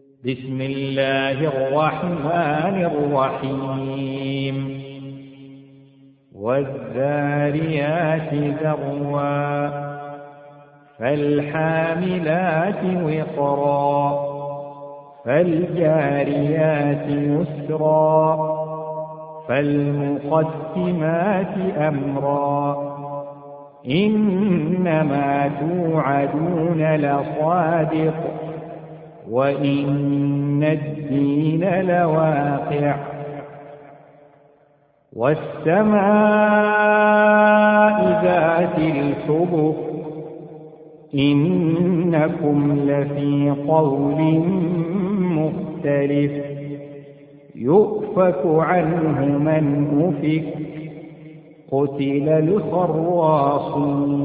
بسم الله الرحمن الرحيم. والذاريات ذروا فالحاملات وقرا فالجاريات يسرا فالمقسمات أمرا إنما توعدون لصادق وإن الدين لواقع والسماء ذات الحبك إنكم لفي قول مختلف يؤفك عنه من أفك قتل الخراصون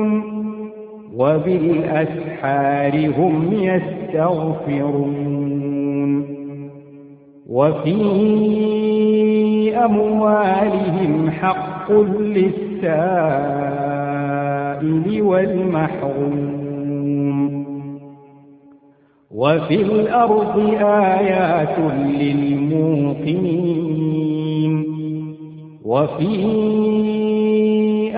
وبالأسحار هم يستغفرون وفي أموالهم حق للسائل والمحروم وفي الأرض آيات للموقنين وفي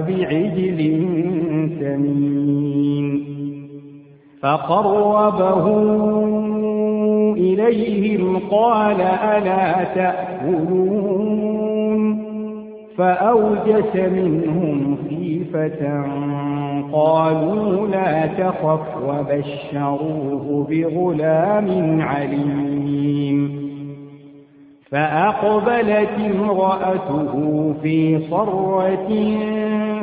بعجل سمين فقربه إليهم قال ألا تأكلون. فأوجس منهم خيفة قالوا لا تخف وبشروه بغلام عليم. فأقبلت امرأته في صرة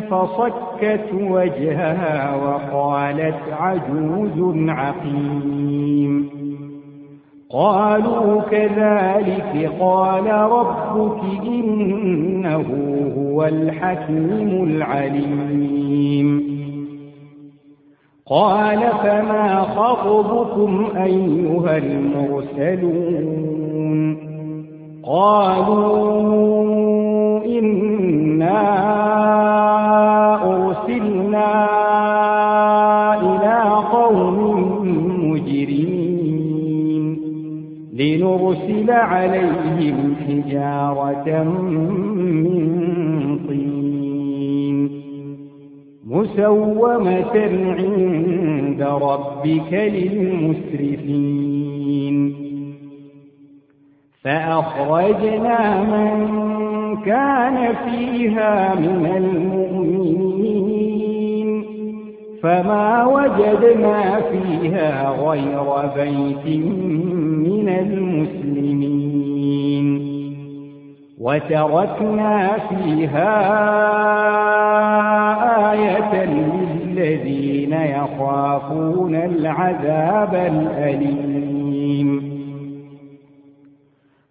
فصكت وجهها وقالت عجوز عقيم. قالوا كذلك قال ربك إنه هو الحكيم العليم. قال فما خطبكم أيها المرسلون؟ قالوا لنرسل عليهم حجارة من طين مسومة عند ربك للمسرفين. فأخرجنا من كان فيها من المؤمنين. فما وجدنا فيها غير بيت من المسلمين. وتركنا فيها آية للذين يخافون العذاب الأليم.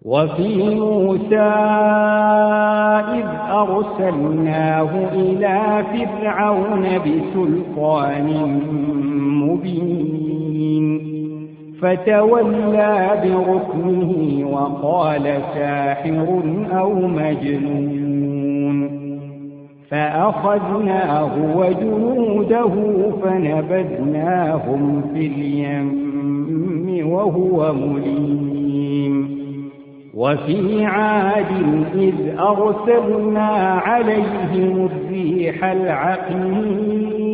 وفي موسى إذ أرسلناه إلى فرعون بسلطان مبين. فتولى بركنه وقال ساحر أو مجنون. فأخذناه وجنوده فنبذناهم في اليم وهو مليم. وفي عاد إذ أرسلنا عليهم الريح العقيم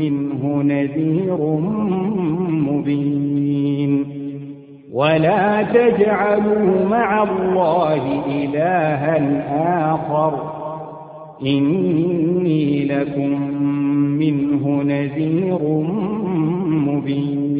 منه نذير مبين. ولا تجعلوا مع الله إلها آخر. إني لكم منه نذير مبين.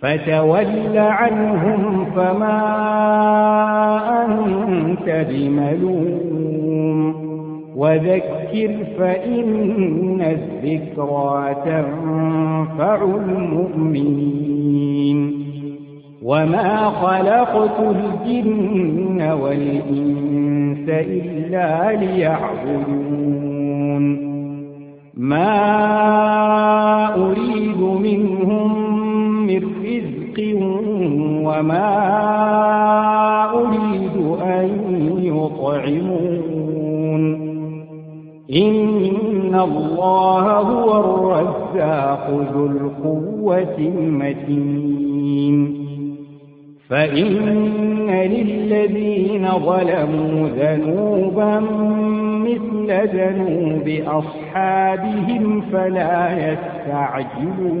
فتول عنهم فما أنت بملوم. وذكر فإن الذكرى تنفع المؤمنين. وما خلقت الجن والإنس إلا ليعبدون. ما أريد منهم من رزق وما أريد أن يطعمون. إن الله هو الرزاق ذو القوة المتين. فإن للذين ظلموا ذنوبا مثل ذنوب أصحابهم فلا يستعجلون.